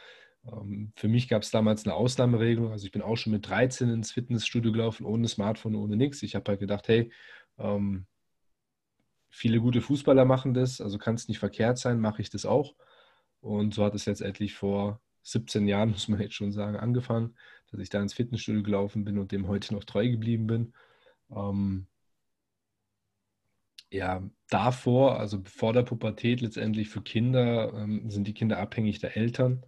ähm, für mich gab es damals eine Ausnahmeregelung. Also ich bin auch schon mit 13 ins Fitnessstudio gelaufen, ohne Smartphone, ohne nichts. Ich habe halt gedacht, hey, ähm, viele gute Fußballer machen das, also kann es nicht verkehrt sein, mache ich das auch. Und so hat es letztendlich vor 17 Jahren, muss man jetzt schon sagen, angefangen, dass ich da ins Fitnessstudio gelaufen bin und dem heute noch treu geblieben bin. Ähm, ja, davor, also vor der Pubertät letztendlich für Kinder, ähm, sind die Kinder abhängig der Eltern.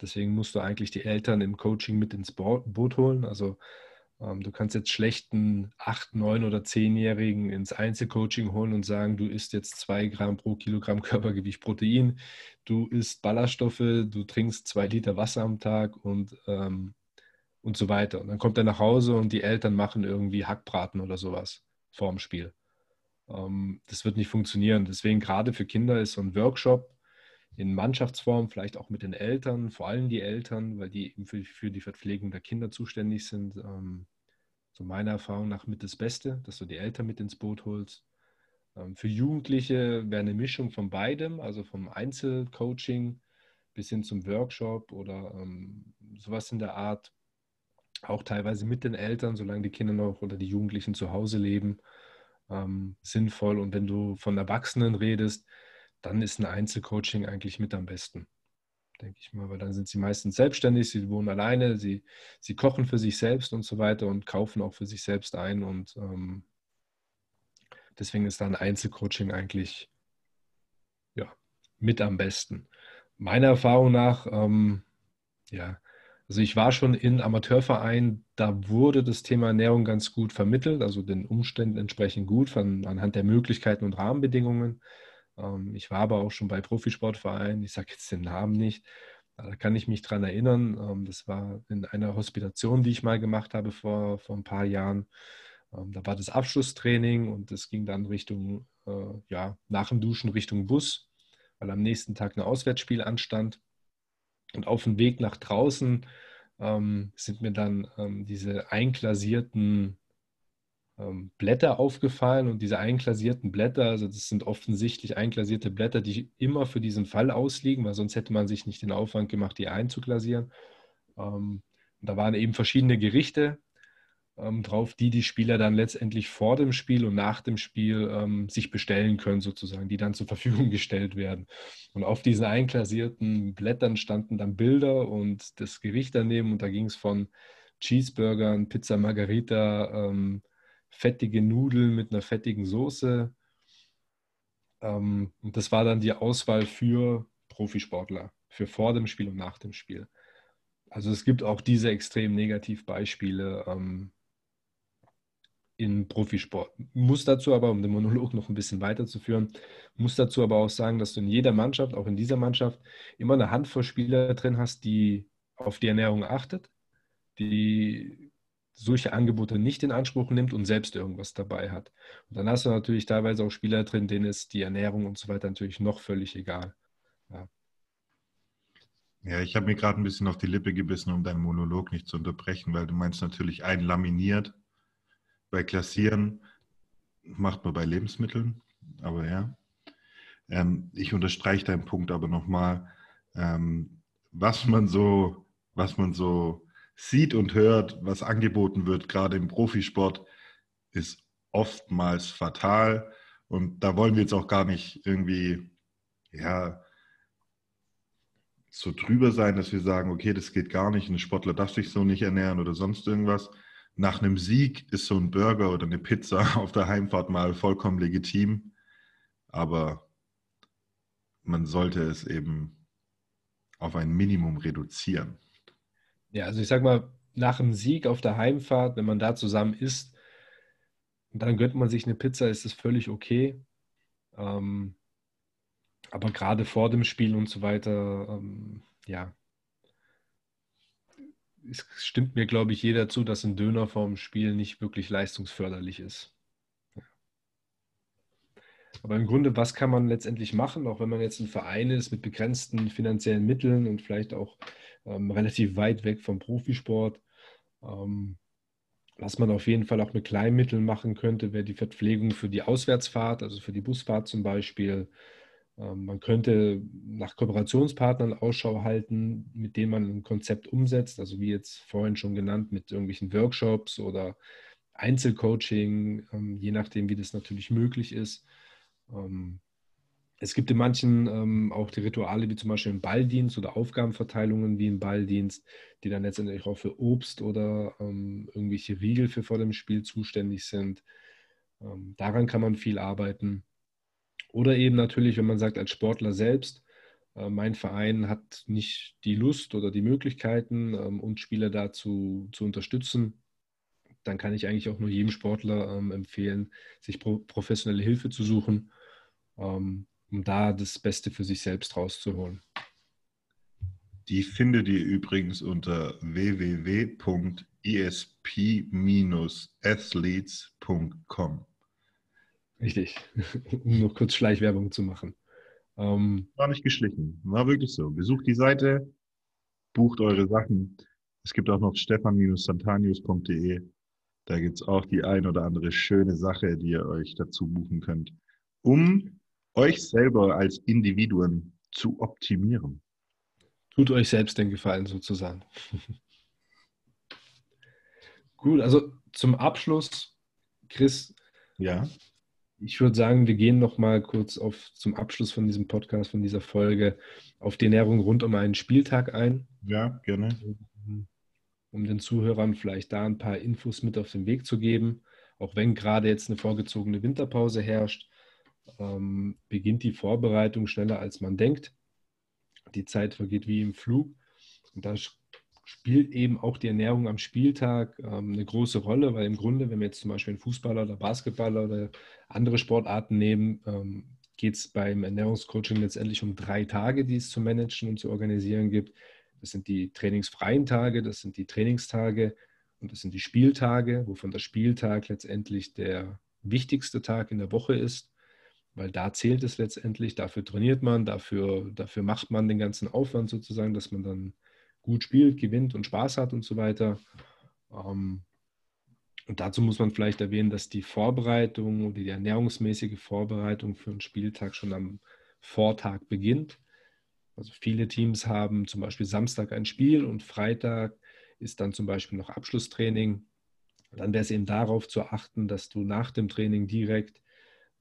Deswegen musst du eigentlich die Eltern im Coaching mit ins Boot holen. Also ähm, du kannst jetzt schlechten 8, 9 oder 10-Jährigen ins Einzelcoaching holen und sagen, du isst jetzt 2 Gramm pro Kilogramm Körpergewicht Protein, du isst Ballaststoffe, du trinkst 2 Liter Wasser am Tag und, ähm, und so weiter. Und dann kommt er nach Hause und die Eltern machen irgendwie Hackbraten oder sowas vorm Spiel. Ähm, das wird nicht funktionieren. Deswegen gerade für Kinder ist so ein Workshop in Mannschaftsform, vielleicht auch mit den Eltern, vor allem die Eltern, weil die eben für, für die Verpflegung der Kinder zuständig sind. Ähm, so meiner Erfahrung nach mit das Beste, dass du die Eltern mit ins Boot holst. Ähm, für Jugendliche wäre eine Mischung von beidem, also vom Einzelcoaching bis hin zum Workshop oder ähm, sowas in der Art. Auch teilweise mit den Eltern, solange die Kinder noch oder die Jugendlichen zu Hause leben, ähm, sinnvoll. Und wenn du von Erwachsenen redest, dann ist ein Einzelcoaching eigentlich mit am besten, denke ich mal, weil dann sind sie meistens selbstständig, sie wohnen alleine, sie, sie kochen für sich selbst und so weiter und kaufen auch für sich selbst ein und ähm, deswegen ist dann Einzelcoaching eigentlich ja, mit am besten. Meiner Erfahrung nach, ähm, ja, also ich war schon in Amateurvereinen, da wurde das Thema Ernährung ganz gut vermittelt, also den Umständen entsprechend gut von, anhand der Möglichkeiten und Rahmenbedingungen. Ähm, ich war aber auch schon bei Profisportvereinen, ich sage jetzt den Namen nicht, da kann ich mich dran erinnern. Ähm, das war in einer Hospitation, die ich mal gemacht habe vor, vor ein paar Jahren. Ähm, da war das Abschlusstraining und es ging dann Richtung, äh, ja, nach dem Duschen Richtung Bus, weil am nächsten Tag ein Auswärtsspiel anstand. Und auf dem Weg nach draußen ähm, sind mir dann ähm, diese einklasierten ähm, Blätter aufgefallen und diese einklasierten Blätter, also das sind offensichtlich einklasierte Blätter, die immer für diesen Fall ausliegen, weil sonst hätte man sich nicht den Aufwand gemacht, die einzuklasieren. Ähm, da waren eben verschiedene Gerichte ähm, drauf, die die Spieler dann letztendlich vor dem Spiel und nach dem Spiel ähm, sich bestellen können, sozusagen, die dann zur Verfügung gestellt werden. Und auf diesen einklasierten Blättern standen dann Bilder und das Gericht daneben und da ging es von Cheeseburgern, Pizza Margarita, ähm, fettige Nudeln mit einer fettigen Soße. Ähm, und das war dann die Auswahl für Profisportler, für vor dem Spiel und nach dem Spiel. Also es gibt auch diese extrem Negativbeispiele ähm, in Profisport. Muss dazu aber, um den Monolog noch ein bisschen weiterzuführen, muss dazu aber auch sagen, dass du in jeder Mannschaft, auch in dieser Mannschaft, immer eine Handvoll Spieler drin hast, die auf die Ernährung achtet, die solche Angebote nicht in Anspruch nimmt und selbst irgendwas dabei hat. Und dann hast du natürlich teilweise auch Spieler drin, denen ist die Ernährung und so weiter natürlich noch völlig egal. Ja, ja ich habe mir gerade ein bisschen auf die Lippe gebissen, um deinen Monolog nicht zu unterbrechen, weil du meinst natürlich einlaminiert. Bei Klassieren macht man bei Lebensmitteln, aber ja. Ähm, ich unterstreiche deinen Punkt aber nochmal, ähm, was man so, was man so sieht und hört, was angeboten wird, gerade im Profisport, ist oftmals fatal. Und da wollen wir jetzt auch gar nicht irgendwie, ja, so drüber sein, dass wir sagen, okay, das geht gar nicht, ein Sportler darf sich so nicht ernähren oder sonst irgendwas. Nach einem Sieg ist so ein Burger oder eine Pizza auf der Heimfahrt mal vollkommen legitim, aber man sollte es eben auf ein Minimum reduzieren. Ja, also ich sag mal, nach einem Sieg auf der Heimfahrt, wenn man da zusammen isst, dann gönnt man sich eine Pizza, ist das völlig okay. Ähm, aber gerade vor dem Spiel und so weiter, ähm, ja, es stimmt mir, glaube ich, jeder zu, dass ein Döner vorm Spiel nicht wirklich leistungsförderlich ist. Aber im Grunde, was kann man letztendlich machen, auch wenn man jetzt ein Verein ist mit begrenzten finanziellen Mitteln und vielleicht auch ähm, relativ weit weg vom Profisport? Ähm, was man auf jeden Fall auch mit Kleinmitteln machen könnte, wäre die Verpflegung für die Auswärtsfahrt, also für die Busfahrt zum Beispiel. Ähm, man könnte nach Kooperationspartnern Ausschau halten, mit denen man ein Konzept umsetzt, also wie jetzt vorhin schon genannt, mit irgendwelchen Workshops oder Einzelcoaching, ähm, je nachdem, wie das natürlich möglich ist. Ähm, es gibt in manchen auch die Rituale wie zum Beispiel im Balldienst oder Aufgabenverteilungen wie im Balldienst, die dann letztendlich auch für Obst oder irgendwelche Riegel für vor dem Spiel zuständig sind. daran kann man viel arbeiten. Oder eben natürlich, wenn man sagt, als Sportler selbst, äh, mein Verein hat nicht die Lust oder die Möglichkeiten, ähm, uns Spieler dazu zu unterstützen, dann kann ich eigentlich auch nur jedem Sportler ähm, empfehlen, sich professionelle Hilfe zu suchen, ähm, um da das Beste für sich selbst rauszuholen. Die findet ihr übrigens unter www.esp-athletes.com. Richtig, um noch kurz Schleichwerbung zu machen. Ähm, war nicht geschlichen, war wirklich so. Besucht die Seite, bucht eure Sachen. Es gibt auch noch stefan-santanius.de. Da gibt es auch die ein oder andere schöne Sache, die ihr euch dazu buchen könnt, um euch selber als Individuen zu optimieren. Tut euch selbst den Gefallen sozusagen. Gut, also zum Abschluss, Chris. Ja ich würde sagen, wir gehen noch mal kurz auf, zum Abschluss von diesem Podcast, von dieser Folge, auf die Ernährung rund um einen Spieltag ein. Ja, gerne. Um den Zuhörern vielleicht da ein paar Infos mit auf den Weg zu geben. Auch wenn gerade jetzt eine vorgezogene Winterpause herrscht, ähm, beginnt die Vorbereitung schneller als man denkt. Die Zeit vergeht wie im Flug. Und da spielt eben auch die Ernährung am Spieltag ähm, eine große Rolle, weil im Grunde, wenn wir jetzt zum Beispiel einen Fußballer oder Basketballer oder andere Sportarten nehmen, ähm, geht es beim Ernährungscoaching letztendlich um drei Tage, die es zu managen und zu organisieren gibt. Das sind die trainingsfreien Tage, das sind die Trainingstage und das sind die Spieltage, wovon der Spieltag letztendlich der wichtigste Tag in der Woche ist, weil da zählt es letztendlich, dafür trainiert man, dafür, dafür macht man den ganzen Aufwand sozusagen, dass man dann gut spielt, gewinnt und Spaß hat und so weiter. Ähm, und dazu muss man vielleicht erwähnen, dass die Vorbereitung oder die ernährungsmäßige Vorbereitung für einen Spieltag schon am Vortag beginnt. Also viele Teams haben zum Beispiel Samstag ein Spiel und Freitag ist dann zum Beispiel noch Abschlusstraining. Dann wäre es eben darauf zu achten, dass du nach dem Training direkt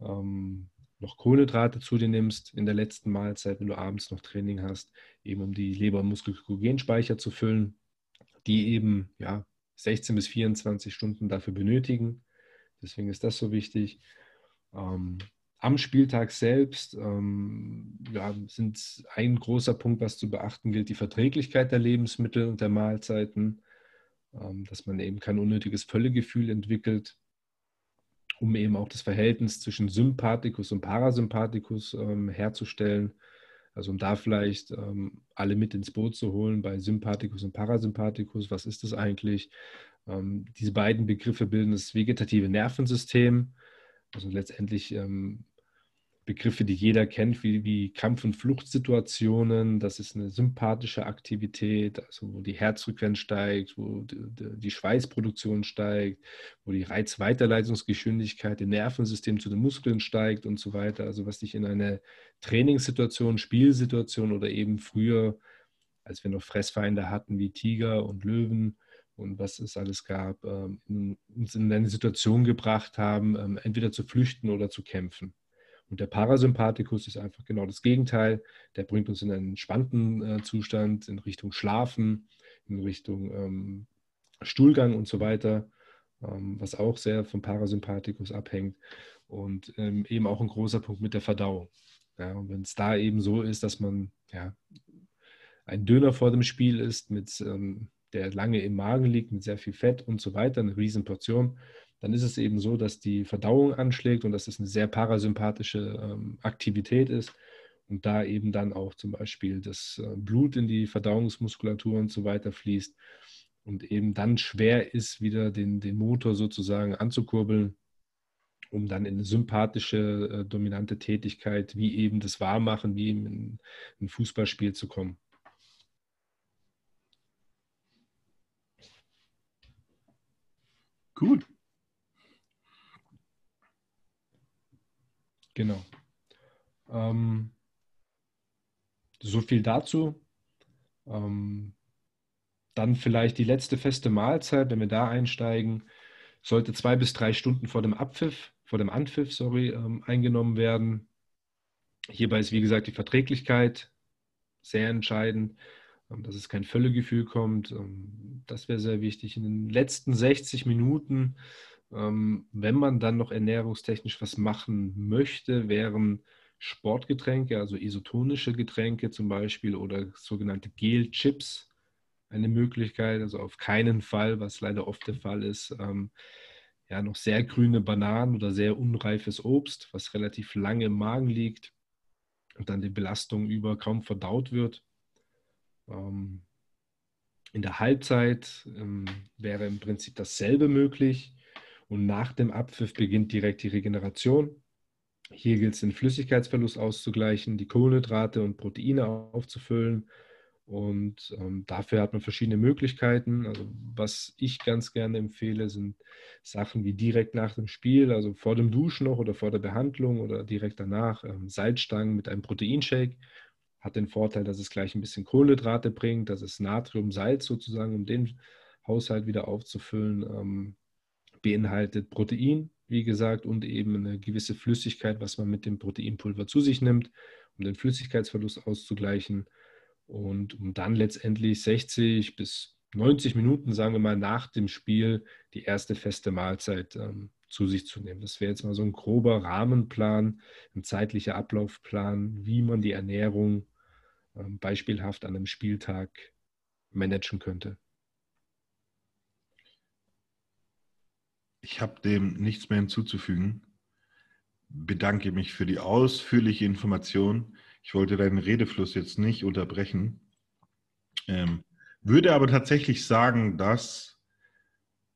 ähm, noch Kohlenhydrate zu dir nimmst in der letzten Mahlzeit, wenn du abends noch Training hast, eben um die Leber- und Muskelglykogenspeicher zu füllen, die eben ja, 16 bis 24 Stunden dafür benötigen. Deswegen ist das so wichtig. Ähm, am Spieltag selbst ähm, ja, sind ein großer Punkt, was zu beachten gilt, die Verträglichkeit der Lebensmittel und der Mahlzeiten, ähm, dass man eben kein unnötiges Völlegefühl entwickelt um eben auch das Verhältnis zwischen Sympathikus und Parasympathikus ähm, herzustellen. Also um da vielleicht ähm, alle mit ins Boot zu holen bei Sympathikus und Parasympathikus. Was ist das eigentlich? Ähm, diese beiden Begriffe bilden das vegetative Nervensystem. Also letztendlich ähm, Begriffe, die jeder kennt, wie, wie Kampf- und Fluchtsituationen. Das ist eine sympathische Aktivität, also wo die Herzfrequenz steigt, wo die, die Schweißproduktion steigt, wo die Reizweiterleitungsgeschwindigkeit im Nervensystem zu den Muskeln steigt und so weiter. Also was dich in eine Trainingssituation, Spielsituation oder eben früher, als wir noch Fressfeinde hatten wie Tiger und Löwen, und was es alles gab, ähm, uns in eine Situation gebracht haben, ähm, entweder zu flüchten oder zu kämpfen. Und der Parasympathikus ist einfach genau das Gegenteil. Der bringt uns in einen entspannten äh, Zustand, in Richtung Schlafen, in Richtung ähm, Stuhlgang und so weiter, ähm, was auch sehr vom Parasympathikus abhängt. Und ähm, eben auch ein großer Punkt mit der Verdauung. Ja, und wenn es da eben so ist, dass man ja, ein Döner vor dem Spiel ist, mit, ähm, der lange im Magen liegt, mit sehr viel Fett und so weiter, eine Riesenportion, dann ist es eben so, dass die Verdauung anschlägt und dass es eine sehr parasympathische ähm, Aktivität ist und da eben dann auch zum Beispiel das äh, Blut in die Verdauungsmuskulatur und so weiter fließt und eben dann schwer ist, wieder den, den Motor sozusagen anzukurbeln, um dann in eine sympathische, äh, dominante Tätigkeit, wie eben das Warmmachen, wie in ein Fußballspiel zu kommen. Gut. Genau. Ähm, so viel dazu. Ähm, dann vielleicht die letzte feste Mahlzeit, wenn wir da einsteigen, sollte zwei bis drei Stunden vor dem Abpfiff, vor dem Anpfiff, sorry, ähm, eingenommen werden. Hierbei ist, wie gesagt, die Verträglichkeit sehr entscheidend, ähm, dass es kein Völlegefühl kommt. Ähm, das wäre sehr wichtig. In den letzten 60 Minuten ähm, wenn man dann noch ernährungstechnisch was machen möchte, wären Sportgetränke, also isotonische Getränke zum Beispiel oder sogenannte Gel-Chips eine Möglichkeit. Also auf keinen Fall, was leider oft der Fall ist, ähm, ja, noch sehr grüne Bananen oder sehr unreifes Obst, was relativ lange im Magen liegt und dann die Belastung über kaum verdaut wird. Ähm, in der Halbzeit ähm, wäre im Prinzip dasselbe möglich. Und nach dem Abpfiff beginnt direkt die Regeneration. Hier gilt es, den Flüssigkeitsverlust auszugleichen, die Kohlenhydrate und Proteine aufzufüllen. Und ähm, dafür hat man verschiedene Möglichkeiten. Also was ich ganz gerne empfehle, sind Sachen wie direkt nach dem Spiel, also vor dem Duschen noch oder vor der Behandlung oder direkt danach, ähm, Salzstangen mit einem Proteinshake. Hat den Vorteil, dass es gleich ein bisschen Kohlenhydrate bringt, dass es Natrium, Salz sozusagen, um den Haushalt wieder aufzufüllen. Ähm, beinhaltet Protein, wie gesagt, und eben eine gewisse Flüssigkeit, was man mit dem Proteinpulver zu sich nimmt, um den Flüssigkeitsverlust auszugleichen. Und um dann letztendlich 60 bis 90 Minuten, sagen wir mal, nach dem Spiel die erste feste Mahlzeit ähm, zu sich zu nehmen. Das wäre jetzt mal so ein grober Rahmenplan, ein zeitlicher Ablaufplan, wie man die Ernährung ähm, beispielhaft an einem Spieltag managen könnte. Ich habe dem nichts mehr hinzuzufügen. Bedanke mich für die ausführliche Information. Ich wollte deinen Redefluss jetzt nicht unterbrechen. Ähm, würde aber tatsächlich sagen, dass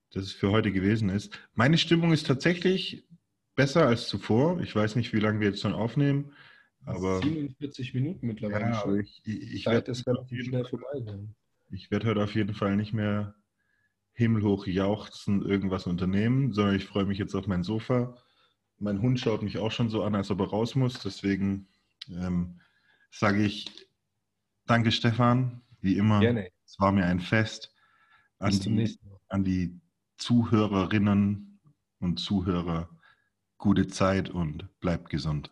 das für heute gewesen ist. Meine Stimmung ist tatsächlich besser als zuvor. Ich weiß nicht, wie lange wir jetzt schon aufnehmen. Aber 47 Minuten mittlerweile ja, schon. Ich, ich, ich werde schnell vorbei sein. Ich werde heute auf jeden Fall nicht mehr himmelhoch jauchzen, irgendwas unternehmen, sondern ich freue mich jetzt auf mein Sofa. Mein Hund schaut mich auch schon so an, als ob er raus muss. Deswegen ähm, sage ich Danke, Stefan. Wie immer, Gerne. es war mir ein Fest. An die, an die Zuhörerinnen und Zuhörer gute Zeit und bleibt gesund.